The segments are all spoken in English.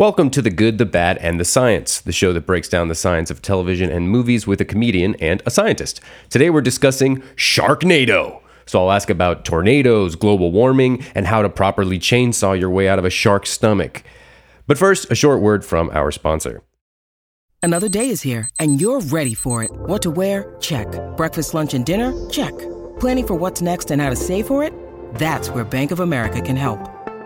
Welcome to The Good, the Bad, and the Science, the show that breaks down the science of television and movies with a comedian and a scientist. Today we're discussing Sharknado. So I'll ask about tornadoes, global warming, and how to properly chainsaw your way out of a shark's stomach. But first, a short word from our sponsor. Another day is here, and you're ready for it. What to wear? Check. Breakfast, lunch, and dinner? Check. Planning for what's next and how to save for it? That's where Bank of America can help.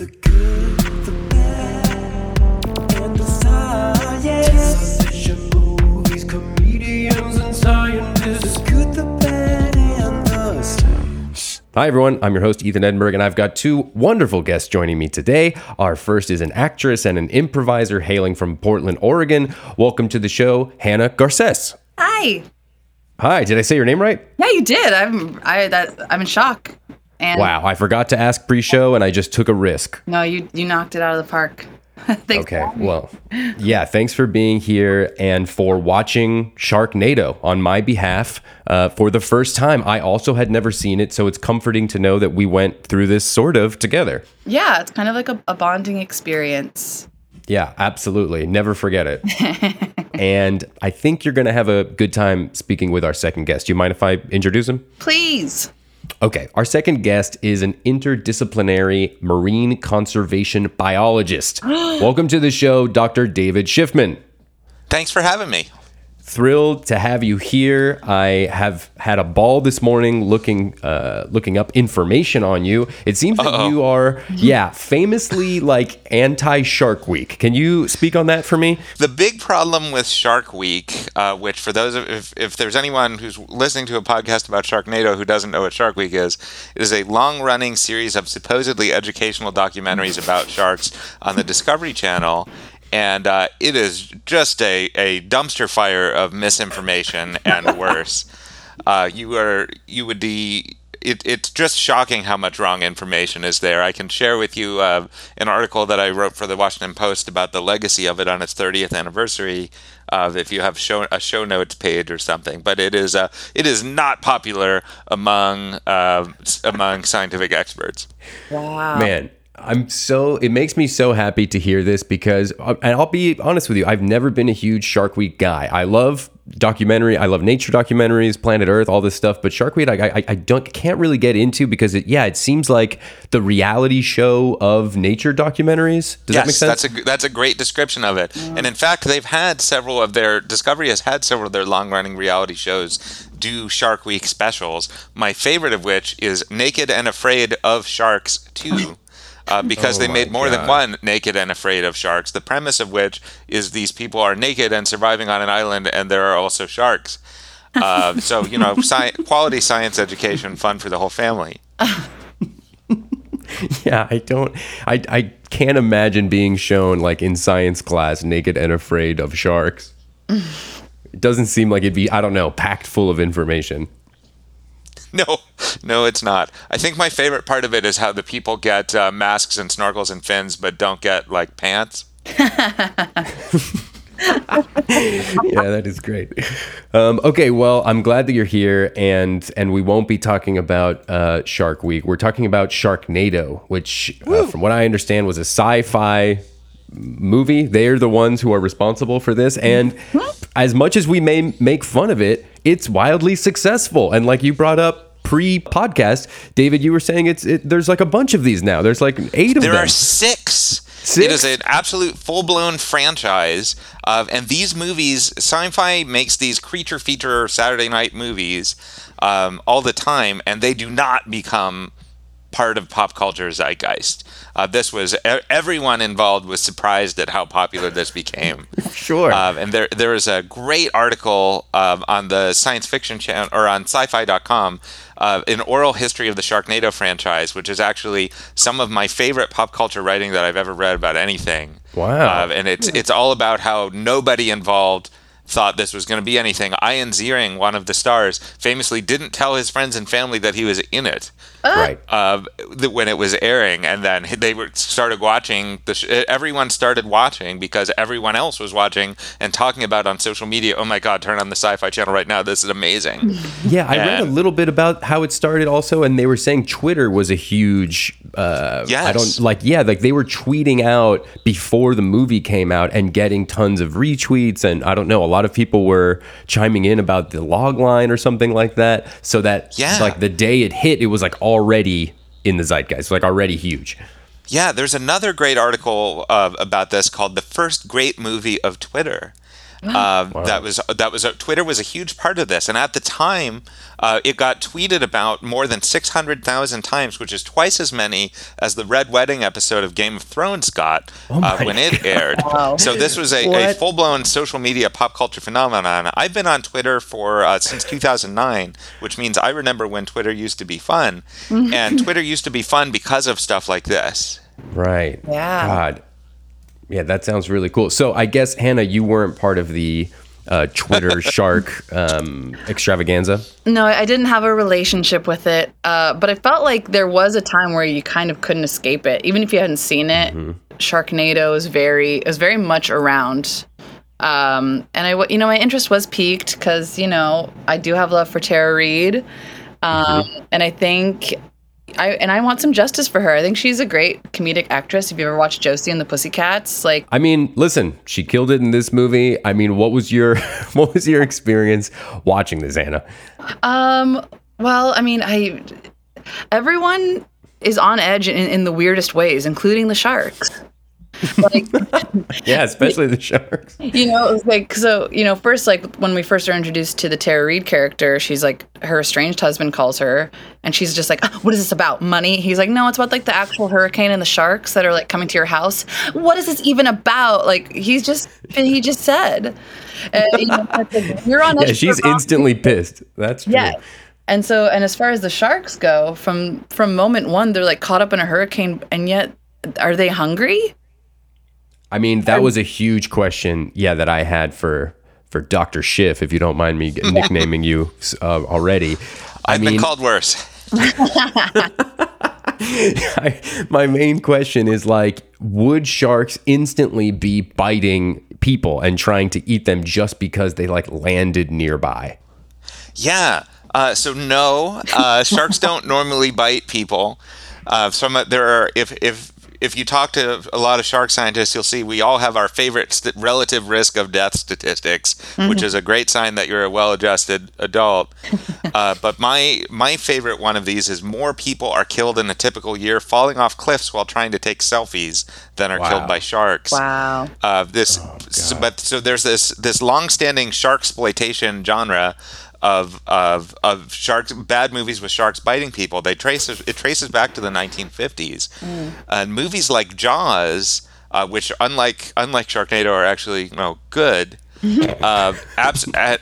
Hi, everyone. I'm your host, Ethan Edinburgh, and I've got two wonderful guests joining me today. Our first is an actress and an improviser hailing from Portland, Oregon. Welcome to the show, Hannah Garces. Hi. Hi, did I say your name right? Yeah, you did. I'm I that I'm in shock. And Wow, I forgot to ask pre show and I just took a risk. no, you you knocked it out of the park. Thanks Okay, well, yeah, thanks for being here and for watching Sharknado on my behalf uh, for the first time. I also had never seen it, so it's comforting to know that we went through this sort of together. Yeah, it's kind of like a, a bonding experience. Yeah, absolutely. Never forget it. and I think you're going to have a good time speaking with our second guest. Do you mind if I introduce him? Please. Okay, our second guest is an interdisciplinary marine conservation biologist. Welcome to the show, Dr. David Shiffman. Thanks for having me. Thrilled to have you here. I have had a ball this morning looking uh, looking up information on you. It seems that you are, yeah, famously like anti Shark Week. Can you speak on that for me? The big problem with Shark Week, uh, which for those of, if, if there's anyone who's listening to a podcast about Sharknado who doesn't know what Shark Week is, it is a long-running series of supposedly educational documentaries about sharks on the Discovery Channel. And uh, it is just a, a dumpster fire of misinformation and worse. Uh, you are you would be it, it's just shocking how much wrong information is there. I can share with you uh, an article that I wrote for the Washington Post about the legacy of it on its 30th anniversary. Of if you have show, a show notes page or something, but it is uh, it is not popular among uh, among scientific experts. Wow. Man, I'm so it makes me so happy to hear this because uh, and I'll be honest with you, I've never been a huge Shark Week guy. I love documentary, I love nature documentaries, Planet Earth, all this stuff, but Shark Week I, I, I don't can't really get into because it yeah, it seems like the reality show of nature documentaries. Does that make yes, sense? that's a that's a great description of it. And in fact, they've had several of their Discovery has had several of their long-running reality shows do Shark Week specials. My favorite of which is Naked and Afraid of Sharks 2. Uh, because Oh they made more than one naked and afraid of sharks. The premise of which is these people are naked and surviving on an island, and there are also sharks. Uh, so you know, sci- quality science education, fun for the whole family. yeah, I don't I I can't imagine being shown like in science class naked and afraid of sharks. it doesn't seem like it'd be I don't know, packed full of information. No, no, it's not. I think my favorite part of it is how the people get uh, masks and snorkels and fins, but don't get like pants. yeah, that is great. Um, okay, well, I'm glad that you're here, and and we won't be talking about uh, Shark Week. We're talking about Sharknado, which, uh, from what I understand, was a sci-fi movie. They're the ones who are responsible for this, and as much as we may make fun of it, it's wildly successful. And like you brought up pre-podcast, David, you were saying it's it, there's like a bunch of these now. There's like eight of There them. There are six. It is an absolute full blown franchise. Of, and these movies, sci fi makes these creature feature Saturday night movies um, all the time, and they do not become part of pop culture zeitgeist. Uh, this was everyone involved was surprised at how popular this became. Sure. Um, and there there is a great article um, on the science fiction channel or on sci-fi.com, uh, an oral history of the Sharknado franchise, which is actually some of my favorite pop culture writing that I've ever read about anything. Wow. Uh, and it's it's all about how nobody involved thought this was going to be anything. Ian Ziering, one of the stars, famously didn't tell his friends and family that he was in it right. uh, when it was airing, and then they were started watching. The sh- everyone started watching because everyone else was watching and talking about it on social media. Oh my God! Turn on the Sci-Fi Channel right now. This is amazing. Yeah, I read a little bit about how it started also, and they were saying Twitter was a huge. Uh, I don't like. Yeah, like they were tweeting out before the movie came out and getting tons of retweets, and I don't know. A lot of people were chiming in about the log line or something like that, so that Yeah. like the day it hit, it was like already in the zeitgeist, like already huge. Yeah, there's another great article uh, about this called "The First Great Movie of Twitter." Uh, That was that was a, Twitter was a huge part of this, and at the time, uh, it got tweeted about more than six hundred thousand times, which is twice as many as the Red Wedding episode of Game of Thrones got uh, when it aired. So this was a, a full blown social media pop culture phenomenon. I've been on Twitter for uh, since 2009, which means I remember when Twitter used to be fun, and Twitter used to be fun because of stuff like this. Right. Yeah. God. Yeah, that sounds really cool. So I guess Hannah, you weren't part of the uh, Twitter shark um, extravaganza. No, I didn't have a relationship with it, uh, but I felt like there was a time where you kind of couldn't escape it, even if you hadn't seen it. Sharknado is very is very much around, um, and I you know, my interest was piqued because you know I do have love for Tara Reid, um, and I think. I, and I want some justice for her. I think she's a great comedic actress. If you ever watched Josie and the Pussycats, like I mean, listen, she killed it in this movie. I mean, what was your what was your experience watching this, Hannah? Um, well, I mean, I everyone is on edge in, in the weirdest ways, including the sharks. Like, Yeah, especially the sharks. you know, it was like so. You know, first, like when we first are introduced to the Tara Reid character, she's like her estranged husband calls her, and she's just like, "Oh, "What is this about? Money?" He's like, "No, it's about like the actual hurricane and the sharks that are like coming to your house. What is this even about?" Like he's just he just said, and, you know, like, "You're on. Yeah, she's instantly pissed. That's true. Yeah. And so and as far as the sharks go, from from moment one, they're like caught up in a hurricane and yet are they hungry? I mean, that was a huge question. Yeah, that I had for for Doctor Schiff, if you don't mind me nicknaming you uh, already. I I've mean, been called worse. I, my main question is like, would sharks instantly be biting people and trying to eat them just because they like landed nearby? Yeah. Uh, so no, uh, sharks don't normally bite people. Uh, some there are if if if you talk to a lot of shark scientists, you'll see we all have our favorite st- relative risk of death statistics, which is a great sign that you're a well-adjusted adult. Uh, but my my favorite one of these is more people are killed in a typical year falling off cliffs while trying to take selfies than are Wow. killed by sharks Wow. uh, this so, but so there's this this long-standing shark exploitation genre of of of sharks bad movies with sharks biting people. They trace it traces back to the 1950s and movies like jaws uh, which unlike unlike sharknado are actually you know good uh, abs- uh,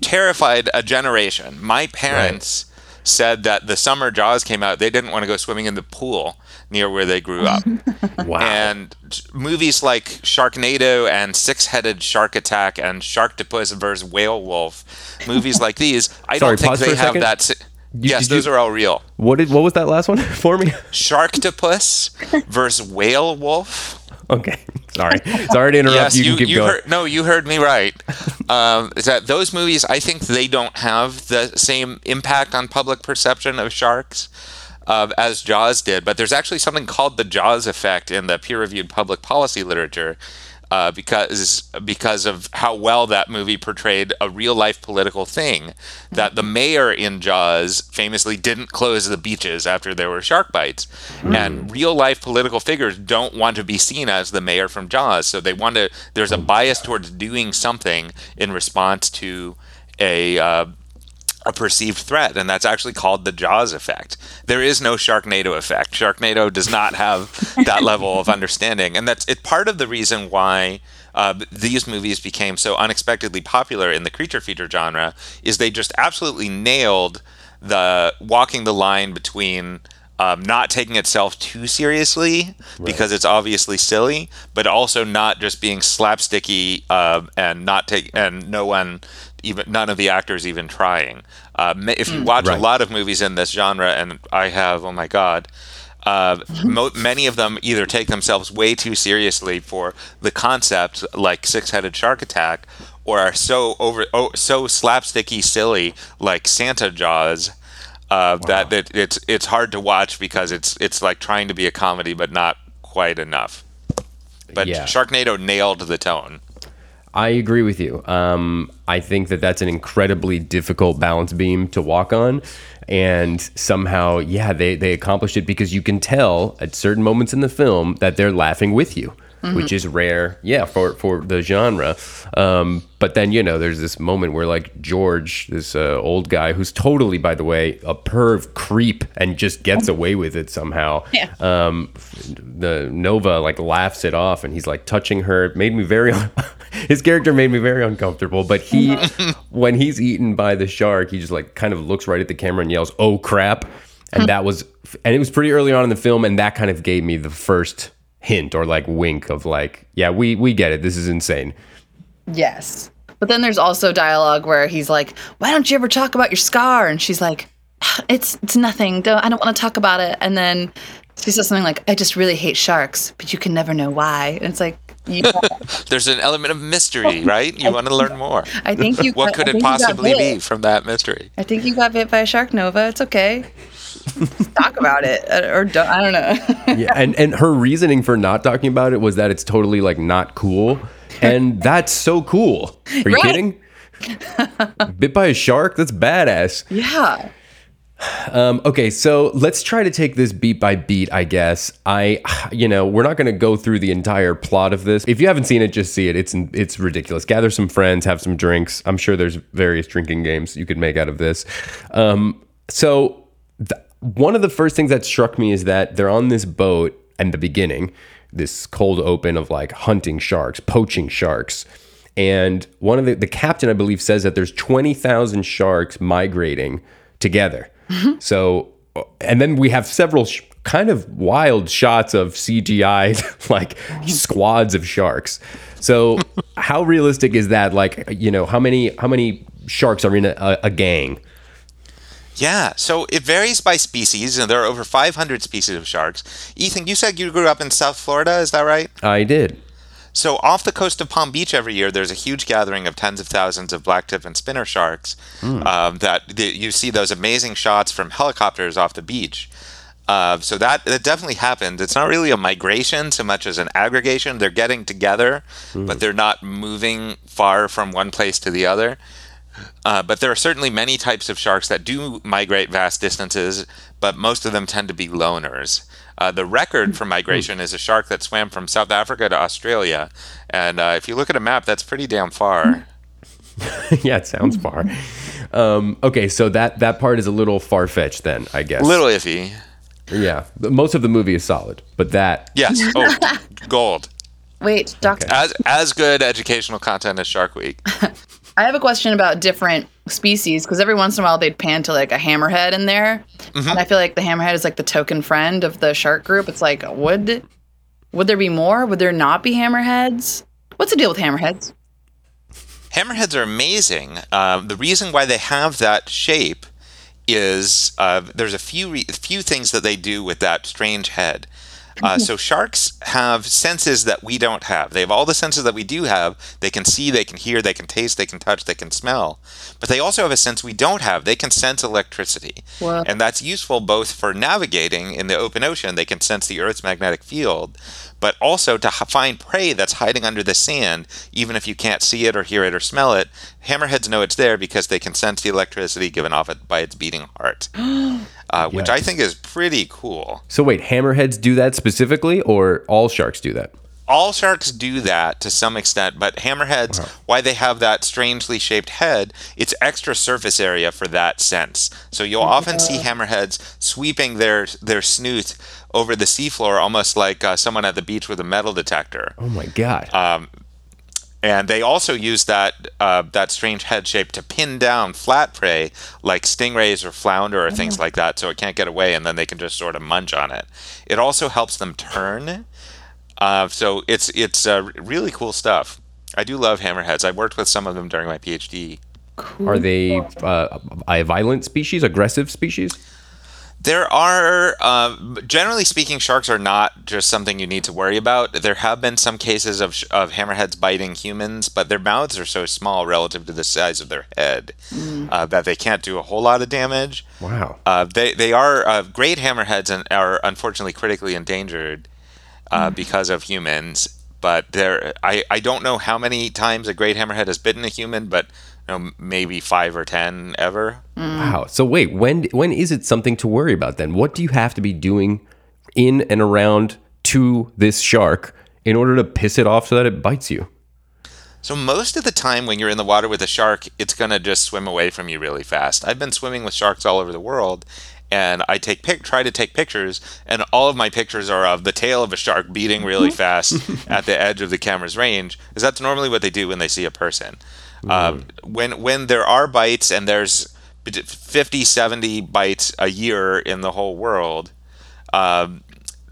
terrified a generation. My parents said that the summer jaws came out they didn't want to go swimming in the pool near where they grew up Wow. and movies like Sharknado and Six Headed Shark Attack and Sharktopus versus Whale Wolf, movies like these, I Sorry, don't think they have second. that. si- yes, those you- are all real. what did what was that last one for me? Sharktopus versus Whale Wolf. Okay, sorry, sorry to interrupt. Yes, you, you, can keep you going. heard. No, you heard me right. Um, is that those movies? I think they don't have the same impact on public perception of sharks uh, as Jaws did. But there's actually something called the Jaws effect in the peer-reviewed public policy literature. uh, because because of how well that movie portrayed a real life political thing. That the mayor in Jaws famously didn't close the beaches after there were shark bites, and real life political figures don't want to be seen as the mayor from Jaws, so they want to. There's a bias towards doing something in response to a. Uh, a perceived threat, and that's actually called the Jaws effect. There is no Sharknado effect. Sharknado does not have that level of understanding, and that's it. Part of the reason why uh, these movies became so unexpectedly popular in the creature feature genre is they just absolutely nailed the walking the line between um, not taking itself too seriously because it's obviously silly, but also not just being slapsticky uh, and not take and no one even none of the actors even trying. Uh, if you watch Right. a lot of movies in this genre, and I have, oh my god. Uh, mo- many of them either take themselves way too seriously for the concept, like six-headed shark attack, or are so over, oh, so slapsticky, silly, like Santa Jaws, uh, that, that it's it's hard to watch because it's it's like trying to be a comedy, but not quite enough. But Yeah. Sharknado nailed the tone. I agree with you. Um, I think that that's an incredibly difficult balance beam to walk on. And somehow, yeah, they, they accomplished it because you can tell at certain moments in the film that they're laughing with you, which is rare, yeah, for, for the genre. Um, but then, you know, there's this moment where, like, George, this uh, old guy who's totally, by the way, a perv creep and just gets away with it somehow. Yeah. Um, the Nova, like, laughs it off and he's, like, touching her. It made me very, his character made me very uncomfortable. But he, when he's eaten by the shark, he just, like, kind of looks right at the camera and yells, oh crap. And that was, and it was pretty early on in the film. And that kind of gave me the first hint or, like, wink of, like, yeah, we, we get it. This is insane. Yes. But then there's also dialogue where he's like, "Why don't you ever talk about your scar?" And she's like, "It's it's nothing. Don't, I don't want to talk about it." And then she says something like, "I just really hate sharks, but you can never know why." And it's like, yeah, There's an element of mystery, right? You want to learn more. I think you. What I could it think you got possibly be from that mystery? I think you got bit by a shark, Nova. It's okay. talk about it, or don't. I don't know. yeah, and and her reasoning for not talking about it was that it's totally like not cool, and that's so cool. Are you Right. kidding? Bit by a shark? That's badass. yeah. Um, okay, so let's try to take this beat by beat. I guess I, you know, we're not going to go through the entire plot of this. If you haven't seen it, just see it. It's it's ridiculous. Gather some friends, have some drinks. I'm sure there's various drinking games you could make out of this. Um, so one of the first things that struck me is that they're on this boat in the beginning, this cold open of like hunting sharks, poaching sharks. And one of the, the captain, I believe, says that there's 20,000 sharks migrating together. Mm-hmm. So, uh, and then we have several sh- kind of wild shots of CGI, like squads of sharks. So, how realistic is that? Like, you know, how many how many sharks are in a, a gang? Yeah, so it varies by species, and there are over 500 species of sharks. Ethan, you said you grew up in South Florida, is that right? I did. So off the coast of Palm Beach every year, there's a huge gathering of tens of thousands of blacktip and spinner sharks. Um, that that you see those amazing shots from helicopters off the beach. Uh, so that that definitely happens. It's not really a migration so much as an aggregation. They're getting together, but they're not moving far from one place to the other. Uh, but there are certainly many types of sharks that do migrate vast distances, but most of them tend to be loners. Uh, the record for migration is a shark that swam from South Africa to Australia, and uh, if you look at a map, that's pretty damn far. yeah, it sounds far. Um, okay, so that that part is a little far fetched, then I guess. A little iffy. Yeah, most of the movie is solid, but that Yes. Oh, gold. Wait, Doctor. As as good educational content as Shark Week. I have a question about different species because every once in a while they'd pan to like a hammerhead in there, and I feel like the hammerhead is like the token friend of the shark group. It's like, would would there be more? Would there not be hammerheads? What's the deal with hammerheads? Hammerheads are amazing. Um, the reason why they have that shape is uh, there's a few re- few things that they do with that strange head. Uh, so sharks have senses that we don't have. They have all the senses that we do have. They can see, they can hear, they can taste, they can touch, they can smell. But they also have a sense we don't have. They can sense electricity. Wow. And that's useful both for navigating in the open ocean. They can sense the Earth's magnetic field. But also to h- find prey that's hiding under the sand, even if you can't see it or hear it or smell it. Hammerheads know it's there because they can sense the electricity given off it by its beating heart, uh, which I think is pretty cool. So wait, hammerheads do that specifically, or all sharks do that? All sharks do that to some extent, but hammerheads, why they have that strangely shaped head, it's extra surface area for that sense. So you'll often see hammerheads sweeping their their snoot over the seafloor, almost like uh, someone at the beach with a metal detector. Oh my god! And they also use that uh, that strange head shape to pin down flat prey like stingrays or flounder or things like that, so it can't get away, and then they can just sort of munch on it. It also helps them turn. Uh, so it's it's uh, really cool stuff. I do love hammerheads. I worked with some of them during my PhD. Are they uh, a violent species, aggressive species? There are, uh, generally speaking, sharks are not just something you need to worry about. There have been some cases of, sh- of hammerheads biting humans, but their mouths are so small relative to the size of their head uh, that they can't do a whole lot of damage. Wow. Uh, they they are uh, great hammerheads and are unfortunately critically endangered uh, because of humans. But there, I, I don't know how many times a great hammerhead has bitten a human, but you know, maybe five or ten ever. Wow. So wait, when when is it something to worry about then? What do you have to be doing in and around to this shark in order to piss it off so that it bites you? So most of the time when you're in the water with a shark, it's gonna just swim away from you really fast. I've been swimming with sharks all over the world, and I take pic- try to take pictures, and all of my pictures are of the tail of a shark beating really fast at the edge of the camera's range, because that's normally what they do when they see a person. Um, when when there are bites and there's 50, 70 bites a year in the whole world, um,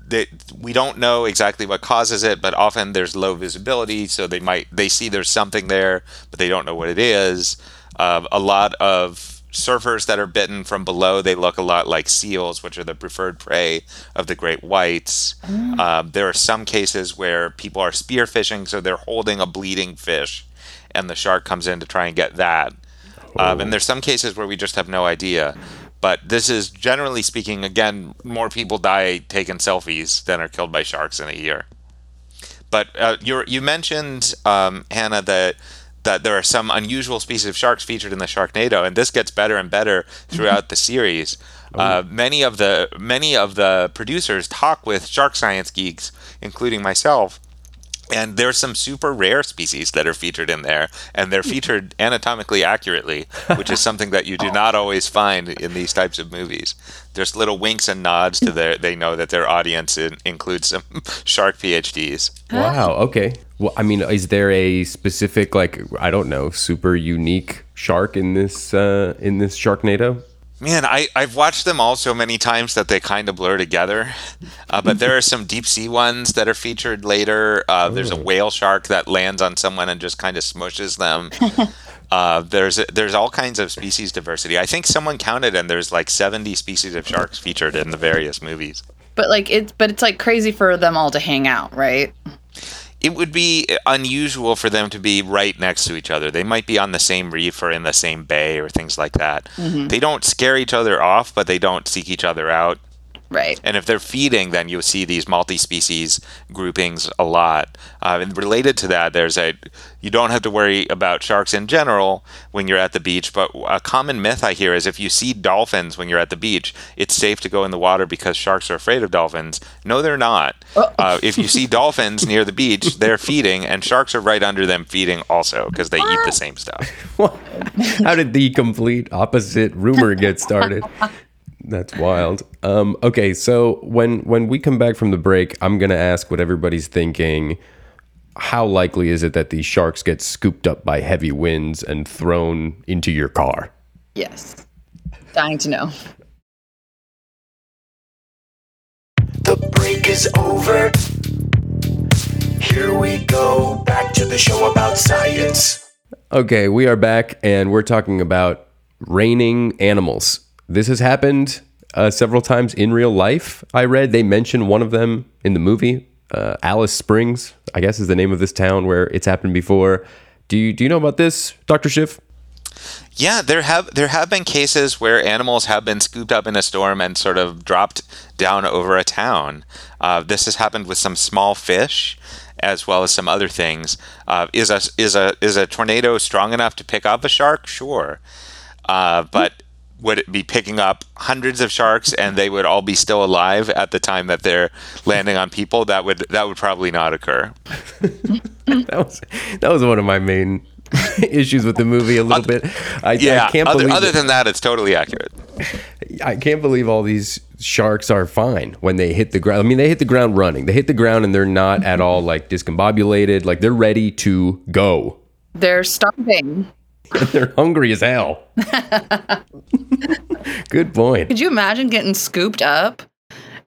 they, we don't know exactly what causes it, but often there's low visibility, so they might they see there's something there, but they don't know what it is. Um, a lot of surfers that are bitten from below, they look a lot like seals, which are the preferred prey of the great whites. Um, there are some cases where people are spearfishing, so they're holding a bleeding fish, and the shark comes in to try and get that. Um, and there's some cases where we just have no idea. But this is generally speaking, again, more people die taking selfies than are killed by sharks in a year. But uh, you you mentioned um, Hannah that that there are some unusual species of sharks featured in the Sharknado, and this gets better and better throughout the series. Uh, many of the many of the producers talk with shark science geeks, including myself, and there's some super rare species that are featured in there, and they're featured anatomically accurately, which is something that you do not always find in these types of movies. There's little winks and nods to their they know that their audience in, includes some shark PhDs. Wow. Okay. Well, I mean, is there a specific like I don't know, super unique shark in this uh, in this Sharknado? Man, I, I've watched them all so many times that they kind of blur together. Uh, but there are some deep sea ones that are featured later. Uh, there's a whale shark that lands on someone and just kind of smushes them. Uh, there's there's all kinds of species diversity. I think someone counted, and there's like 70 species of sharks featured in the various movies. But like it's but it's like crazy for them all to hang out, right? It would be unusual for them to be right next to each other. They might be on the same reef or in the same bay or things like that. Mm-hmm. They don't scare each other off, but they don't seek each other out. Right. And if they're feeding, then you'll see these multi-species groupings a lot. Uh, and related to that, there's a you don't have to worry about sharks in general when you're at the beach. But a common myth I hear is if you see dolphins when you're at the beach, it's safe to go in the water because sharks are afraid of dolphins. No, they're not. Uh, if you see dolphins near the beach, they're feeding, and sharks are right under them feeding also because they eat the same stuff. How did the complete opposite rumor get started? That's wild. Um, okay, so when when we come back from the break, I'm gonna ask what everybody's thinking. How likely is it that these sharks get scooped up by heavy winds and thrown into your car? Yes. Dying to know. The break is over. Here we go, back to the show about science. Okay, we are back and we're talking about raining animals. This has happened uh, several times in real life. I read they mentioned one of them in the movie. Uh, Alice Springs, I guess, is the name of this town where it's happened before. Do you do you know about this, Doctor Schiff? Yeah, there have there have been cases where animals have been scooped up in a storm and sort of dropped down over a town. Uh, this has happened with some small fish, as well as some other things. Uh, is a is a is a tornado strong enough to pick up a shark? Sure, uh, but would it be picking up hundreds of sharks and they would all be still alive at the time that they're landing on people? That would that would probably not occur. that was that was one of my main issues with the movie a little bit. I, Yeah, I can't other, believe other it. than that, it's totally accurate. I can't believe all these sharks are fine when they hit the ground. I mean, they hit the ground running. They hit the ground and they're not at mm-hmm. all like discombobulated. Like they're ready to go. They're starving. They're hungry as hell. Good point. Could you imagine getting scooped up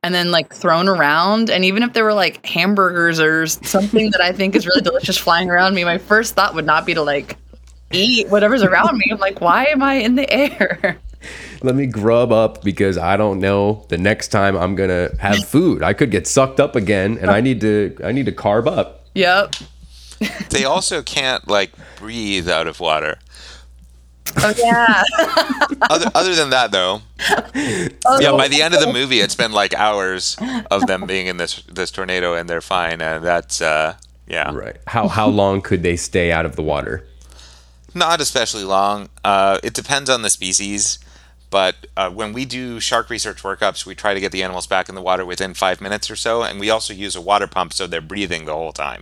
and then like thrown around? And even if there were like hamburgers or something that I think is really delicious flying around me, my first thought would not be to like eat whatever's around me. I'm like, why am I in the air? Let me grub up because I don't know the next time I'm gonna have food. I could get sucked up again, and I need to. I need to carb up. yep. They also can't like breathe out of water. Oh yeah. Other, other than that, though, yeah. By the end of the movie, it's been like hours of them being in this this tornado, and they're fine. And that's uh, yeah, Right. How how long could they stay out of the water? not especially long. Uh, it depends on the species. But uh, when we do shark research workups, we try to get the animals back in the water within five minutes or so, and we also use a water pump so they're breathing the whole time.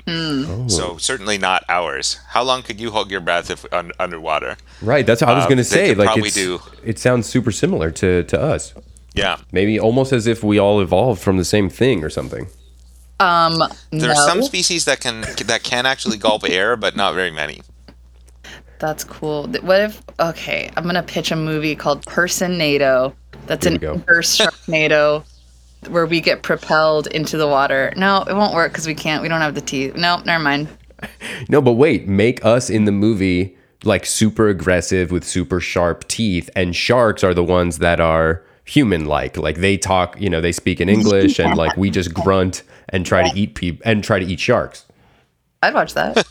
So certainly not hours. How long could you hold your breath if un- underwater? Right. That's what I was Uh, gonna they say. Like probably it's, do- it sounds super similar to to us. Yeah. Maybe almost as if we all evolved from the same thing or something. Um There no. are some species that can that can actually gulp air, but not very many. That's cool. What if okay, I'm gonna pitch a movie called Personado. That's Here we an inverse sharknado where we get propelled into the water. No, it won't work because we can't we don't have the teeth. No, never mind. No, but wait, make us in the movie like super aggressive with super sharp teeth, and sharks are the ones that are human like. Like they talk, you know, they speak in English, and like we just grunt and try to eat people and try to eat sharks. I'd watch that.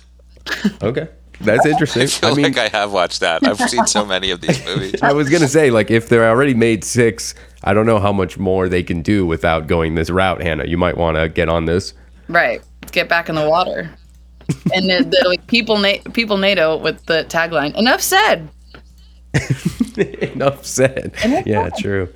Okay, that's interesting. I feel I mean, like I have watched that. I've seen so many of these movies. I was gonna say like if they're already made six, I don't know how much more they can do without going this route. Hannah, you might want to get on this. right. Get back in the water. And the, the like people na- people NATO with the tagline. Enough said. Enough said. Yeah, true.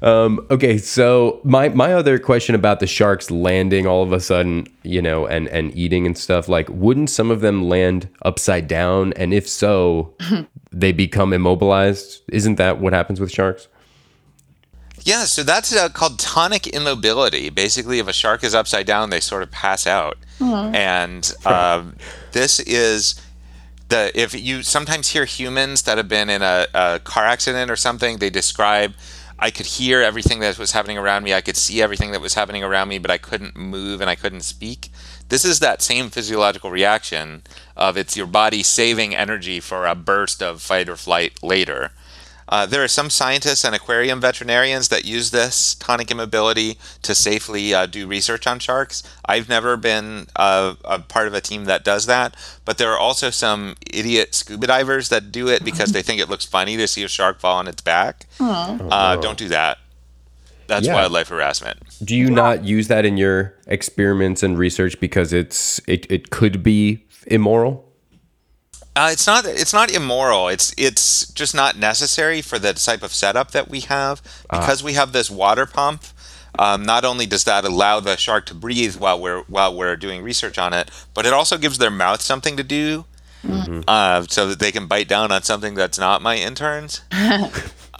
Um, okay, so my my other question about the sharks landing all of a sudden, you know, and and eating and stuff, like, wouldn't some of them land upside down? And if so, they become immobilized. Isn't that what happens with sharks? Yeah, so that's uh, called tonic immobility. Basically, if a shark is upside down, they sort of pass out. And um, this is the if you sometimes hear humans that have been in a, a car accident or something, they describe. I could hear everything that was happening around me. I could see everything that was happening around me, but I couldn't move and I couldn't speak. This is that same physiological reaction of it's your body saving energy for a burst of fight or flight later. Uh, there are some scientists and aquarium veterinarians that use this tonic immobility to safely uh, do research on sharks. I've never been uh, a part of a team that does that, but there are also some idiot scuba divers that do it because they think it looks funny to see a shark fall on its back. Uh, don't do that. That's Yeah. wildlife harassment. Do you not use that in your experiments and research because it's it, it could be immoral? Uh, it's not. It's not immoral. It's it's just not necessary for the type of setup that we have because we have this water pump. Um, not only does that allow the shark to breathe while we're while we're doing research on it, but it also gives their mouth something to do, uh, so that they can bite down on something that's not my interns.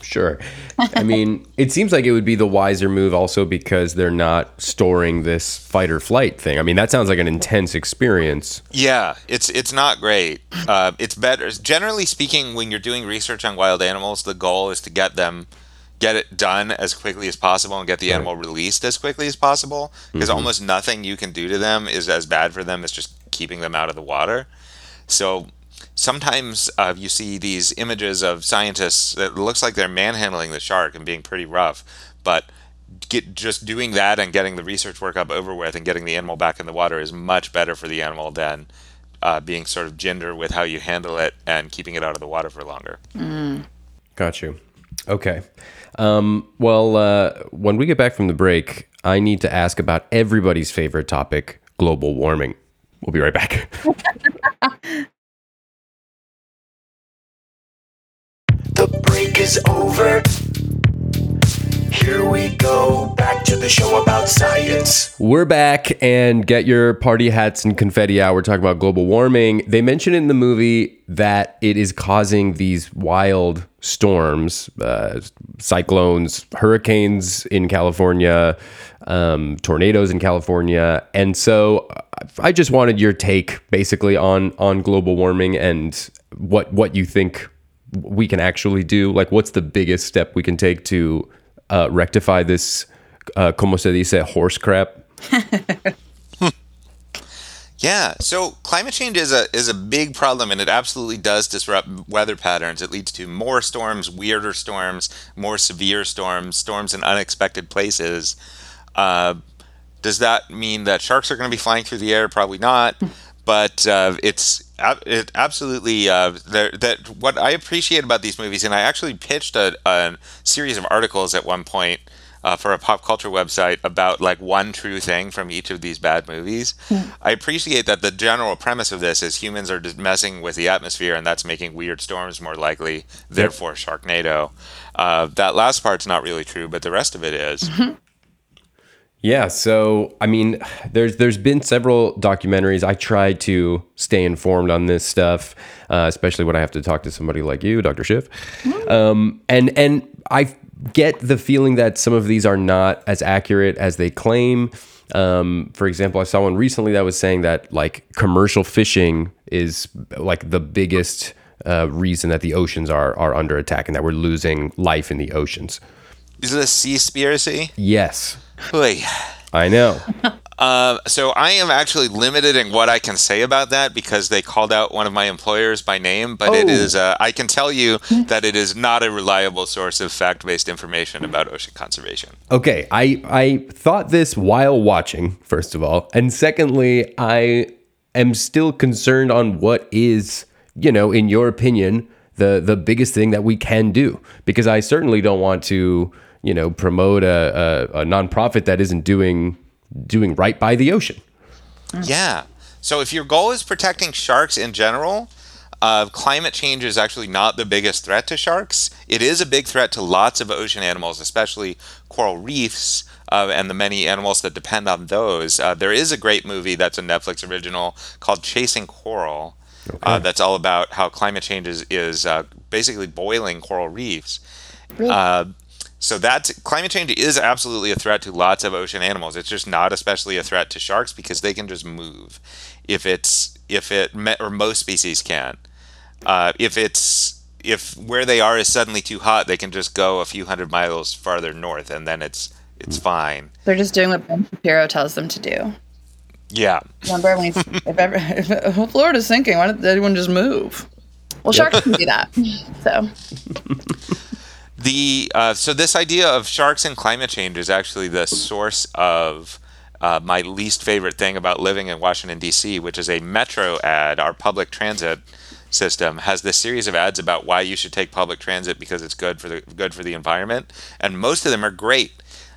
Sure. I mean, it seems like it would be the wiser move also because they're not storing this fight or flight thing. I mean, that sounds like an intense experience. Yeah, it's it's not great. Uh, it's better. Generally speaking, when you're doing research on wild animals, the goal is to get them get it done as quickly as possible and get the animal released as quickly as possible because almost nothing you can do to them is as bad for them as just keeping them out of the water. So sometimes uh, you see these images of scientists that looks like they're manhandling the shark and being pretty rough, but get just doing that and getting the research work up over with and getting the animal back in the water is much better for the animal than uh, being sort of gender with how you handle it and keeping it out of the water for longer. Got you. Okay. Um, well, uh, when we get back from the break, I need to ask about everybody's favorite topic global warming. We'll be right back. break is over. Here we go, back to the show about science. We're back and get your party hats and confetti out. We're talking about global warming. They mention in the movie that it is causing these wild storms, uh, cyclones, hurricanes in California, um, tornadoes in California. And so I just wanted your take basically on on global warming and what what you think we can actually do. Like what's the biggest step we can take to uh, rectify this uh, como se dice horse crap? Yeah, so climate change is a is a big problem, and it absolutely does disrupt weather patterns. It leads to more storms, weirder storms, more severe storms, storms in unexpected places. Uh, does that mean that sharks are going to be flying through the air? Probably not. But uh, it's it absolutely uh, that what I appreciate about these movies, and I actually pitched a, a series of articles at one point uh, for a pop culture website about like one true thing from each of these bad movies. I appreciate that the general premise of this is humans are just messing with the atmosphere, and that's making weird storms more likely. Therefore, Sharknado. Uh, that last part's not really true, but the rest of it is. Yeah, so I mean, there's there's been several documentaries. I try to stay informed on this stuff, uh, especially when I have to talk to somebody like you, Dr. Schiff. Um, and and I get the feeling that some of these are not as accurate as they claim. Um, for example, I saw one recently that was saying that like commercial fishing is like the biggest uh, reason that the oceans are are under attack and that we're losing life in the oceans. Is it a seaspiracy? Yes, Oy. I know. Uh, so I am actually limited in what I can say about that because they called out one of my employers by name. But it Oh. is, uh, I can tell you that it is not a reliable source of fact-based information about ocean conservation. Okay, I I thought this while watching, first of all, and secondly, I am still concerned on what is, you know, in your opinion, the the biggest thing that we can do because I certainly don't want to, you know, promote a a, a nonprofit that isn't doing doing right by the ocean. Yeah. So if your goal is protecting sharks in general, uh, climate change is actually not the biggest threat to sharks. It is a big threat to lots of ocean animals, especially coral reefs. Uh, and the many animals that depend on those. Uh, there is a great movie that's a Netflix original called Chasing Coral. Uh, that's all about how climate change is, is uh, basically boiling coral reefs. Uh, so that climate change is absolutely a threat to lots of ocean animals. It's just not especially a threat to sharks because they can just move. If it's if it or most species can. Uh, if it's if where they are is suddenly too hot, they can just go a few hundred miles farther north, and then it's it's fine. They're just doing what Ben Shapiro tells them to do. Yeah. Remember when he's, if, ever, if Florida's sinking, why don't everyone just move? Well, sharks can do that. So The uh, so this idea of sharks and climate change is actually the source of uh, my least favorite thing about living in Washington D.C., which is a Metro ad. Our public transit system has this series of ads about why you should take public transit because it's good for the good for the environment, and most of them are great.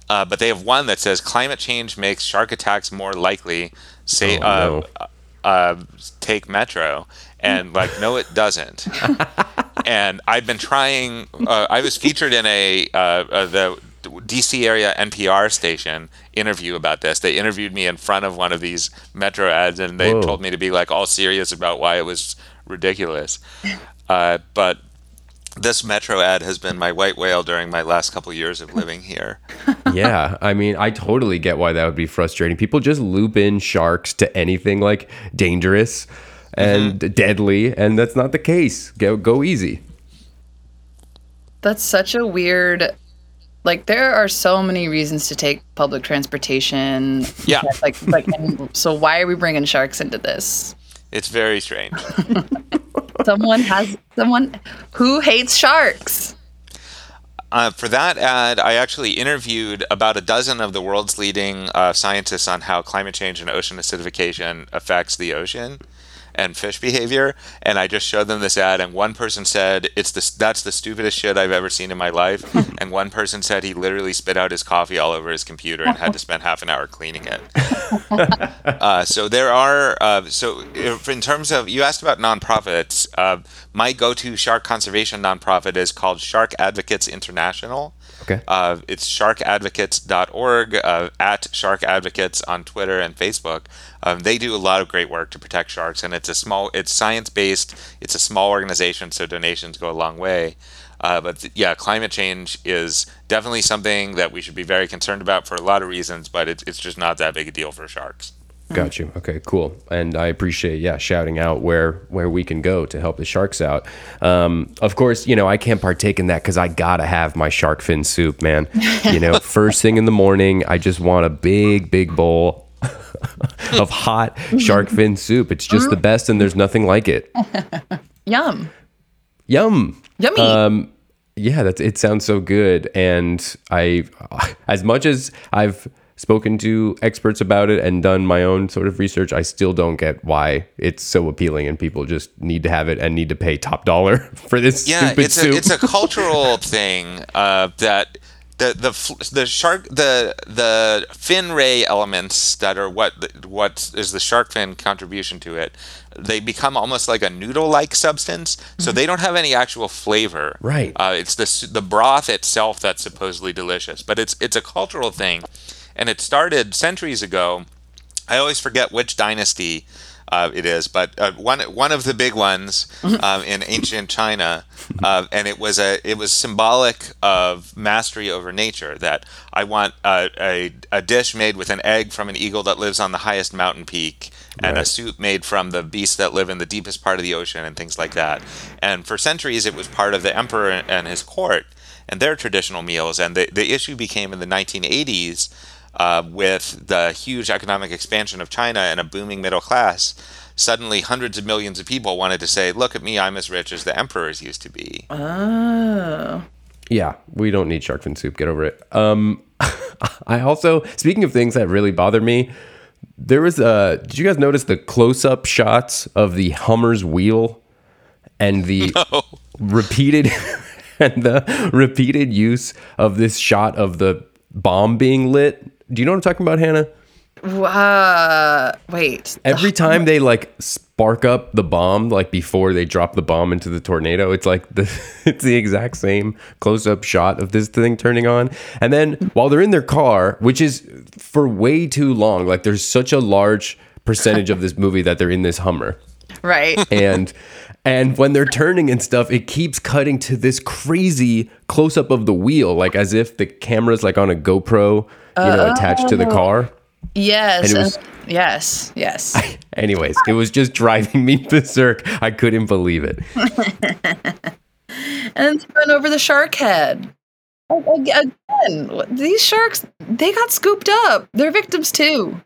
Uh, but they have one that says climate change makes shark attacks more likely. Say, Oh, uh, no. uh, take Metro, and like, no, it doesn't. and I've been trying. Uh, I was featured in a uh, uh, the DC area NPR station interview about this. They interviewed me in front of one of these Metro ads, and they Whoa. told me to be like all serious about why it was ridiculous. Uh, but this Metro ad has been my white whale during my last couple years of living here. yeah, I mean, I totally get why that would be frustrating. People just loop in sharks to anything like dangerous and deadly, and that's not the case. Go go easy. that's such a weird. Like there are so many reasons to take public transportation. Yeah. Like like and so why are we bringing sharks into this? It's very strange. Someone has someone who hates sharks. Uh, for that ad, I actually interviewed about a dozen of the world's leading uh, scientists on how climate change and ocean acidification affects the ocean. And fish behavior. And I just showed them this ad, and one person said, "It's the that's the stupidest shit I've ever seen in my life," and one person said he literally spit out his coffee all over his computer and had to spend half an hour cleaning it. uh, so there are uh, so if, in terms of you asked about nonprofits. Uh, my go-to shark conservation nonprofit is called Shark Advocates International. Okay. Uh, it's sharkadvocates.org, uh, at Shark Advocates on Twitter and Facebook. Um, they do a lot of great work to protect sharks, and it's a small, it's science based. It's a small organization, so donations go a long way. Uh, but th- yeah, climate change is definitely something that we should be very concerned about for a lot of reasons, but it, it's just not that big a deal for sharks. Got you. Okay, cool. And I appreciate, yeah, shouting out where where we can go to help the sharks out. Um, of course, you know I can't partake in that because I gotta have my shark fin soup, man. You know, first thing in the morning, I just want a big, big bowl of hot shark fin soup. It's just the best, and there's nothing like it. Yum. Yum. Yummy. Um, yeah, that's it. Sounds so good, and I, as much as I've spoken to experts about it and done my own sort of research, I still don't get why it's so appealing and people just need to have it and need to pay top dollar for this yeah, stupid it's soup. a it's a cultural thing uh, that the the the shark the the fin ray elements that are what what is the shark fin contribution to it. They become almost like a noodle-like substance, so they don't have any actual flavor. Right. Uh, it's the the broth itself that's supposedly delicious, but it's it's a cultural thing, and it started centuries ago. I always forget which dynasty uh, it is, but uh, one one of the big ones um, in ancient China, uh, and it was a it was symbolic of mastery over nature. That I want a, a, a dish made with an egg from an eagle that lives on the highest mountain peak, and a soup made from the beasts that live in the deepest part of the ocean, and things like that. And for centuries, it was part of the emperor and his court and their traditional meals. And the the issue became in the 1980s uh, with the huge economic expansion of China and a booming middle class, suddenly hundreds of millions of people wanted to say, "Look at me, I'm as rich as the emperors used to be." Oh. yeah, we don't need shark fin soup. Get over it. Um, I also, speaking of things that really bother me, there was a. Did you guys notice the close-up shots of the Hummer's wheel and the repeated and the repeated use of this shot of the bomb being lit? Do you know what I'm talking about, Hannah? Uh, wait. Every time they like spark up the bomb, like before they drop the bomb into the tornado, it's like the it's the exact same close up shot of this thing turning on. And then while they're in their car, which is for way too long, like there's such a large percentage of this movie that they're in this Hummer. Right. And and when they're turning and stuff, it keeps cutting to this crazy close up of the wheel, like as if the camera's like on a GoPro, you know, attached to the car. Yes. It was- uh, yes. Yes. Anyways, it was just driving me berserk. I couldn't believe it. and then run over the shark head. Again, these sharks, they got scooped up. They're victims too.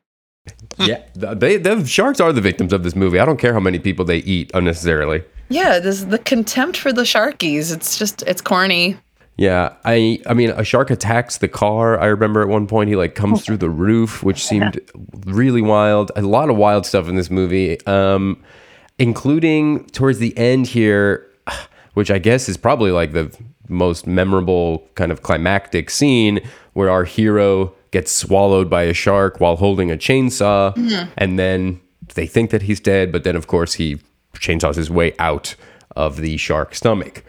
Yeah, they the sharks are the victims of this movie. I don't care how many people they eat unnecessarily. Yeah, this the contempt for the sharkies. It's just, it's corny. Yeah, I I mean a shark attacks the car. I remember at one point he like comes through the roof, which seemed really wild. A lot of wild stuff in this movie. Um including towards the end here, which I guess is probably like the most memorable kind of climactic scene where our hero gets swallowed by a shark while holding a chainsaw and then they think that he's dead, but then of course he chainsaws his way out of the shark stomach.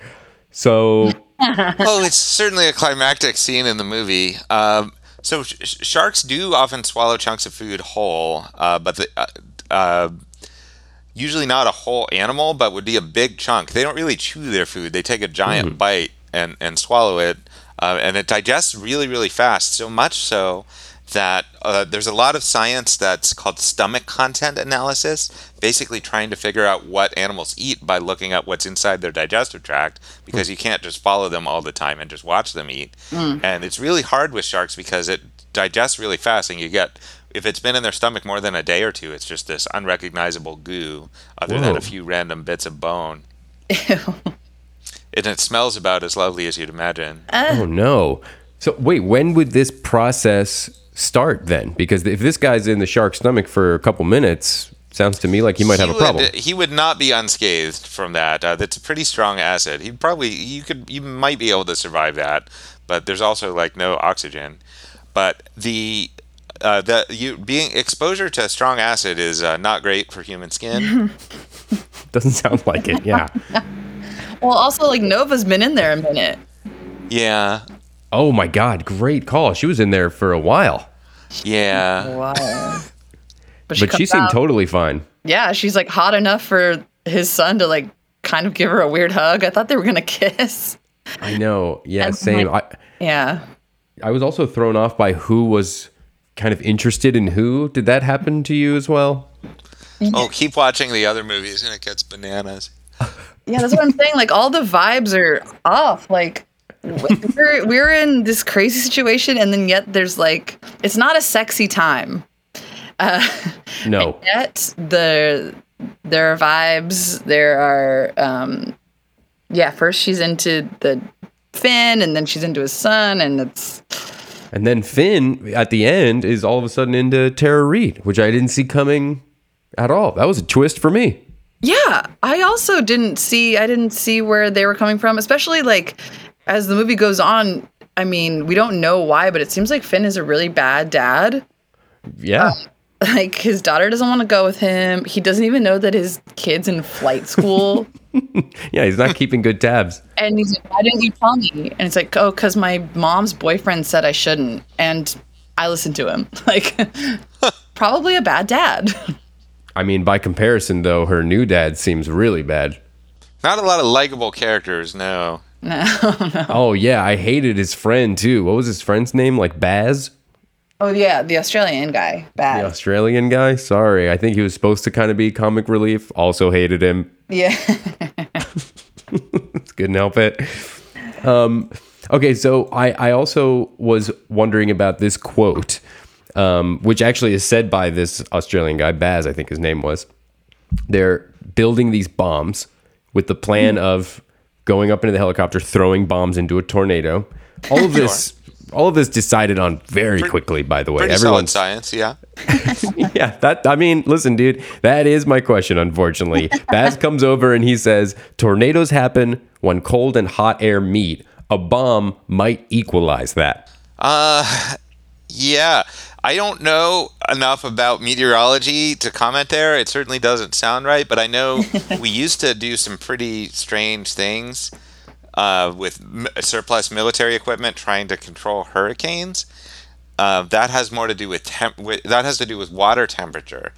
So well, it's certainly a climactic scene in the movie. Um, so sh- sh- sharks do often swallow chunks of food whole, uh, but the, uh, uh, usually not a whole animal, but would be a big chunk. They don't really chew their food; they take a giant bite and and swallow it, uh, and it digests really really fast. So much so that uh, there's a lot of science that's called stomach content analysis, basically trying to figure out what animals eat by looking at what's inside their digestive tract, because hmm. you can't just follow them all the time and just watch them eat. Hmm. And it's really hard with sharks because it digests really fast, and you get if it's been in their stomach more than a day or two, it's just this unrecognizable goo, other than a few random bits of bone. And it smells about as lovely as you'd imagine. Uh. Oh no. So wait, when would this process start then? Because if this guy's in the shark's stomach for a couple minutes, Sounds to me like he might have a would, problem. He would not be unscathed from that. Uh, that's a pretty strong acid. He probably you could you might be able to survive that, but there's also like no oxygen. But the uh, the you being exposure to strong acid is uh, not great for human skin. Doesn't sound like it. Yeah. Well, also like Nova's been in there a minute. yeah, oh my God, great call. She was in there for a while, yeah. Wow. But but she seemed out- totally fine. Yeah, she's like hot enough for his son to like kind of give her a weird hug. I thought they were gonna kiss. I know. Yeah, And same. like- I, Yeah. I was also thrown off by who was kind of interested in who. Did that happen to you as well? Oh, keep watching the other movies and it gets bananas. Yeah, that's what I'm saying. Like all the vibes are off. Like we're we're in this crazy situation, and then yet there's like it's not a sexy time. Uh, No. Yet the there are vibes. There are um, yeah. First she's into the Fin, and then she's into his son, and it's And then Fin at the end is all of a sudden into Tara Reid, which I didn't see coming at all. That was a twist for me. Yeah, I also didn't see I didn't see where they were coming from, especially like as the movie goes on. I mean, we don't know why, but it seems like Fin is a really bad dad. Yeah. Um, like his daughter doesn't want to go with him. He doesn't even know that his kid's in flight school. yeah, he's not keeping good tabs. and he's like, "Why didn't you tell me?" And it's like, "Oh, cuz my mom's boyfriend said I shouldn't." And I listened to him. Like probably a bad dad. I mean, by comparison, though, her new dad seems really bad. Not a lot of likable characters, no. Oh, yeah, I hated his friend, too. What was his friend's name? Like Baz? oh yeah, the Australian guy. Bad. The Australian guy? Sorry. I think he was supposed to kind of be comic relief. Also hated him. Yeah. couldn't help it. Um, okay, so I, I also was wondering about this quote, um, which actually is said by this Australian guy, Baz, I think his name was. They're building these bombs with the plan of going up into the helicopter, throwing bombs into a tornado. All of this, all of this decided on very quickly. By the way, Pretty solid science, yeah. yeah, that I mean, listen, dude, that is my question. Unfortunately, Baz comes over and he says, "Tornadoes happen when cold and hot air meet. A bomb might equalize that." Uh, Yeah, I don't know enough about meteorology to comment there. It certainly doesn't sound right, but I know we used to do some pretty strange things uh, with m- surplus military equipment trying to control hurricanes. Uh, that has more to do with, temp- with that has to do with water temperature.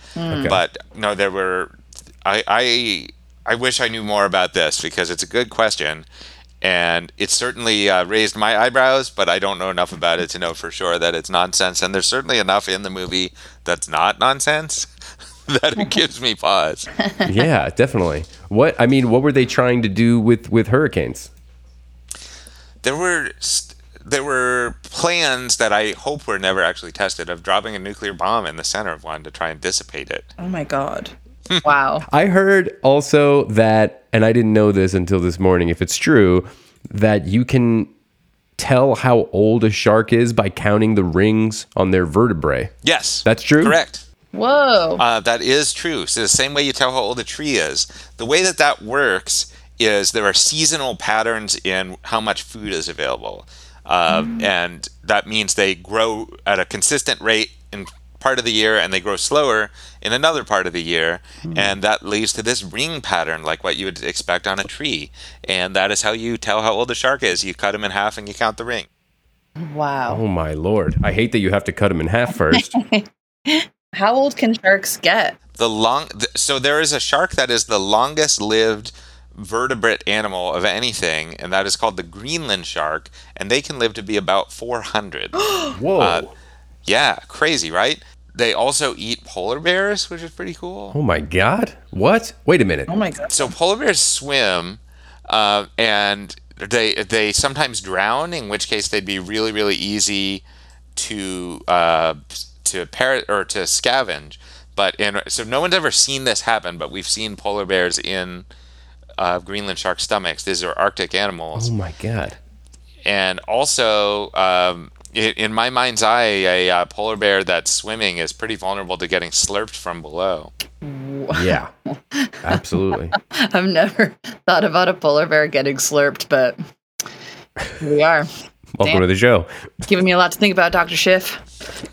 But no, there were. I, I I wish I knew more about this because it's a good question, and it certainly uh, raised my eyebrows. But I don't know enough about it to know for sure that it's nonsense. And there's certainly enough in the movie that's not nonsense that it gives me pause. yeah, definitely. What I mean, what were they trying to do with with hurricanes? there were there were plans that I hope were never actually tested of dropping a nuclear bomb in the center of one to try and dissipate it. Oh my god. Wow. I heard also that, and I didn't know this until this morning. If it's true, that you can tell how old a shark is by counting the rings on their vertebrae. Yes, That's true? Correct. Whoa. Uh, that is true. So the same way you tell how old a tree is, the way that that works is there are seasonal patterns in how much food is available, uh, and that means they grow at a consistent rate in part of the year and they grow slower in another part of the year, and that leads to this ring pattern, like what you would expect on a tree, and that is how you tell how old a shark is. You cut him in half and you count the ring. wow. Oh my lord! I hate that you have to cut them in half first. How old can sharks get? the long th- so there is a shark that is the longest lived vertebrate animal of anything and that is called the greenland shark and they can live to be about 400 Whoa! Uh, yeah crazy right they also eat polar bears which is pretty cool oh my god! What? Wait a minute. Oh my god. so polar bears swim uh, and they they sometimes drown in which case they'd be really really easy to uh, to parrot or to scavenge but in so no one's ever seen this happen but we've seen polar bears in uh, greenland shark stomachs these are arctic animals Oh my god! and also um, i- in my mind's eye a, uh polar bear that's swimming is pretty vulnerable to getting slurped from below Yeah, absolutely. I've never thought about a polar bear getting slurped, but here we are. Welcome Damn. to the show. Giving me a lot to think about, Dr. Shiff.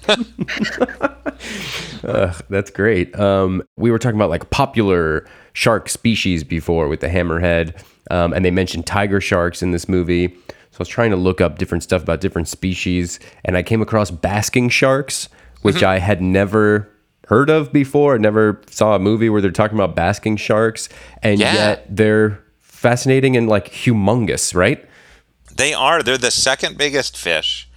Ugh, that's great. Um, we were talking about like popular shark species before with the hammerhead, um, and they mentioned tiger sharks in this movie. So I was trying to look up different stuff about different species, and I came across basking sharks, which I had never heard of before. I never saw a movie where they're talking about basking sharks, and Yeah. yet they're fascinating and like humongous, right? They are. They're the second biggest fish.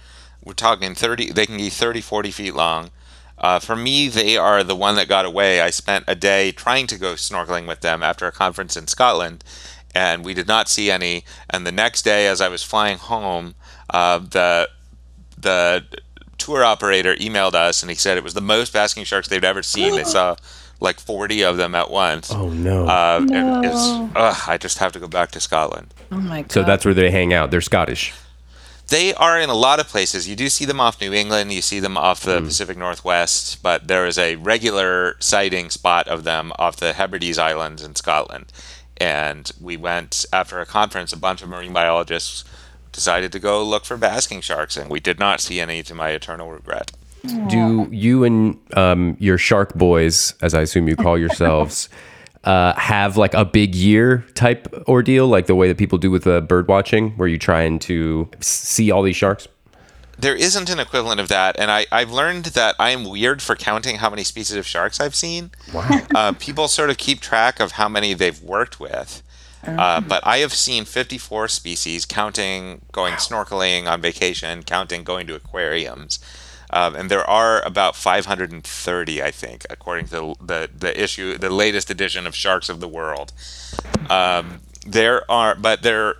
We're talking 30, they can be 30, 40 feet long. Uh, for me, they are the one that got away. I spent a day trying to go snorkeling with them after a conference in Scotland, and we did not see any. And the next day, as I was flying home, uh, the the tour operator emailed us and he said it was the most basking sharks they'd ever seen. They saw like 40 of them at once. Oh no! Uh, and it's, ugh, I just have to go back to Scotland. Oh my god. so that's where they hang out. They're Scottish. They are in a lot of places. You do see them off New England, you see them off the Pacific Northwest, but there is a regular sighting spot of them off the Hebrides Islands in Scotland. And we went after a conference, a bunch of marine biologists decided to go look for basking sharks, and we did not see any to my eternal regret. Do you and um, your shark boys, as I assume you call yourselves, uh, have like a big year type ordeal, like the way that people do with uh, bird watching, where you trying to see all these sharks? There isn't an equivalent of that, and I, I've learned that I am weird for counting how many species of sharks I've seen. Wow. uh, people sort of keep track of how many they've worked with. Uh, but I have seen 54 species, counting going snorkeling on vacation, counting going to aquariums. Um, and there are about 530, I think, according to the, the issue, the latest edition of Sharks of the World. Um, there are, but there,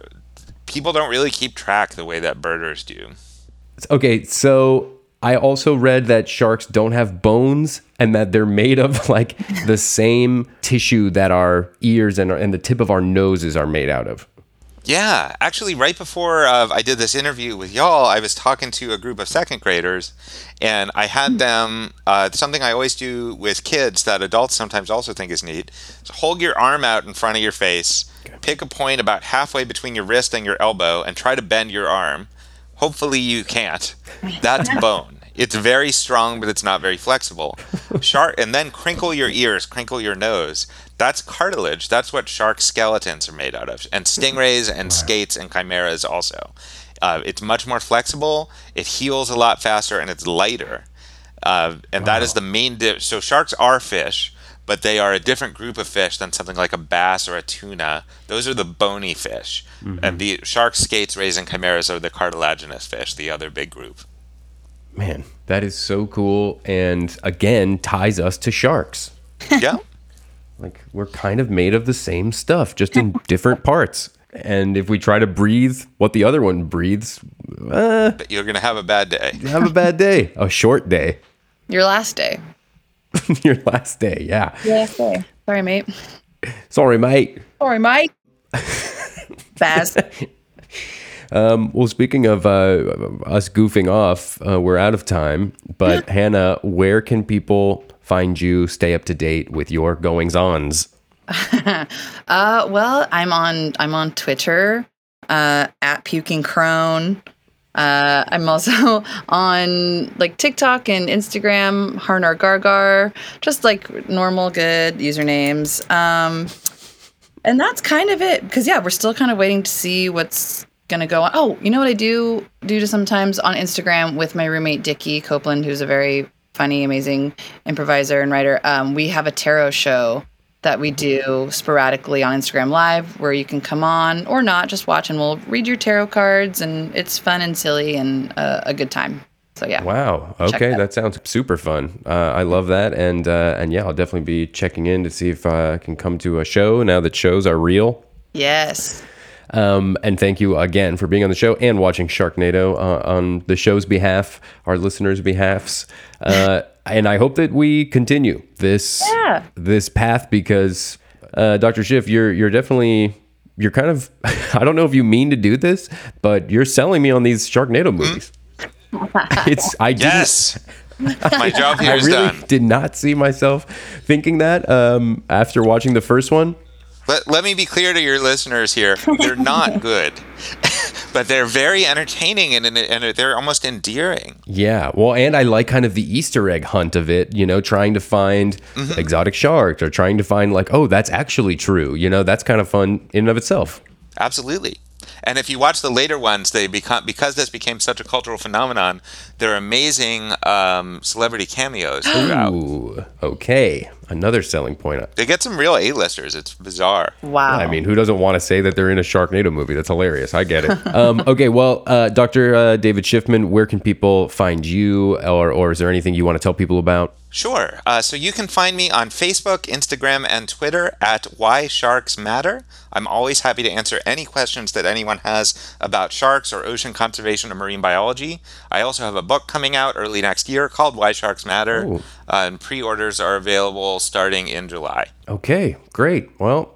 people don't really keep track the way that birders do. Okay, so I also read that sharks don't have bones and that they're made of like the same tissue that our ears and, our, and the tip of our noses are made out of. Yeah, actually, right before uh, I did this interview with y'all, I was talking to a group of second graders, and I had them uh, something I always do with kids that adults sometimes also think is neat. So hold your arm out in front of your face, pick a point about halfway between your wrist and your elbow, and try to bend your arm. Hopefully, you can't. That's bone. It's very strong, but it's not very flexible. Shark, and then crinkle your ears, crinkle your nose. That's cartilage. That's what shark skeletons are made out of, and stingrays and skates and chimeras also. Uh, it's much more flexible. It heals a lot faster, and it's lighter. Uh, and that is the main. Di- so sharks are fish, but they are a different group of fish than something like a bass or a tuna. Those are the bony fish, and the sharks, skates, rays, and chimeras are the cartilaginous fish, the other big group. Man, that is so cool. And again, ties us to sharks. Yeah. Like we're kind of made of the same stuff, just in different parts. And if we try to breathe what the other one breathes, uh, But you're gonna have a bad day. have a bad day, a short day, Your last day. your last day. Yeah. Last day. Sorry, mate. Sorry, mate. Sorry, Mike. Baz. Well, speaking of uh, us goofing off, uh, we're out of time. But Hannah, where can people find you? Stay up to date with your goings ons. Uh, well, I'm on I'm on Twitter uh, at puking crone. Uh, I'm also on like TikTok and Instagram, Harnar Gargar, just like normal good usernames. Um, and that's kind of it. Because yeah, we're still kind of waiting to see what's gonna go on. Oh, you know what I do do to sometimes on Instagram with my roommate Dickie Copeland, who's a very funny, amazing improviser and writer. Um, we have a tarot show that we do sporadically on Instagram Live where you can come on or not, just watch and we'll read your tarot cards and it's fun and silly and uh, a good time. So yeah. Wow. Okay, that. that sounds super fun. Uh, I love that, and uh, and yeah, I'll definitely be checking in to see if uh, I can come to a show now that shows are real. Yes. Um, and thank you again for being on the show and watching Sharknado uh, on the show's behalf, our listeners' behalfs. Uh, and I hope that we continue this Yeah. this path because uh, Dr. Shiff, you're you're definitely you're kind of I don't know if you mean to do this, but you're selling me on these Sharknado movies. it's I didn't Yes. My job here I is really done. did not see myself thinking that um, after watching the first one. Let, let me be clear to your listeners here. They're not good, but they're very entertaining and, and, they're almost endearing. Yeah, well, and I like kind of the Easter egg hunt of it. You know, trying to find Mm-hmm. exotic sharks or trying to find like, oh, that's actually true. You know, that's kind of fun in and of itself. Absolutely. And if you watch the later ones, they become because this became such a cultural phenomenon. They're amazing um, celebrity cameos. Ooh, okay, another selling point. They get some real A-listers. It's bizarre. Wow. I mean, who doesn't want to say that they're in a Sharknado movie? That's hilarious. I get it. um, okay, well, uh, Dr. Uh, David Shiffman, where can people find you, or or is there anything you want to tell people about? Sure. Uh, so you can find me on Facebook, Instagram, and Twitter at Why Sharks Matter. I'm always happy to answer any questions that anyone has about sharks or ocean conservation or marine biology. I also have a book coming out early next year called Why Sharks Matter, uh, and pre-orders are available starting in July. Okay, great. Well,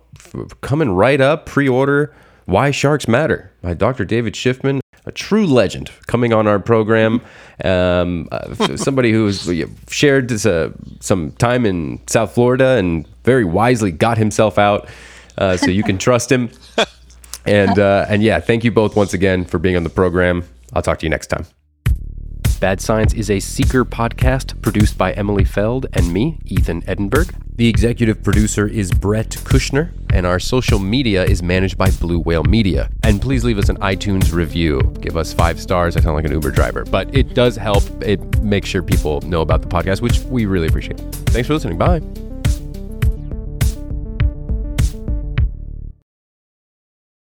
coming right up, pre-order "Why Sharks Matter" by Dr. David Shiffman, a true legend, coming on our program. Um, uh, somebody who's shared this, uh, some time in South Florida and very wisely got himself out, uh, so you can trust him. And uh, and yeah, thank you both once again for being on the program. I'll talk to you next time. Bad Science is a Seeker podcast produced by Emily Feld and me, Ethan Edenberg. The executive producer is Brett Kushner, and our social media is managed by Blue Whale Media. And please leave us an iTunes review. Give us five stars. I sound like an Uber driver, but it does help. It makes sure people know about the podcast, which we really appreciate. Thanks for listening. Bye.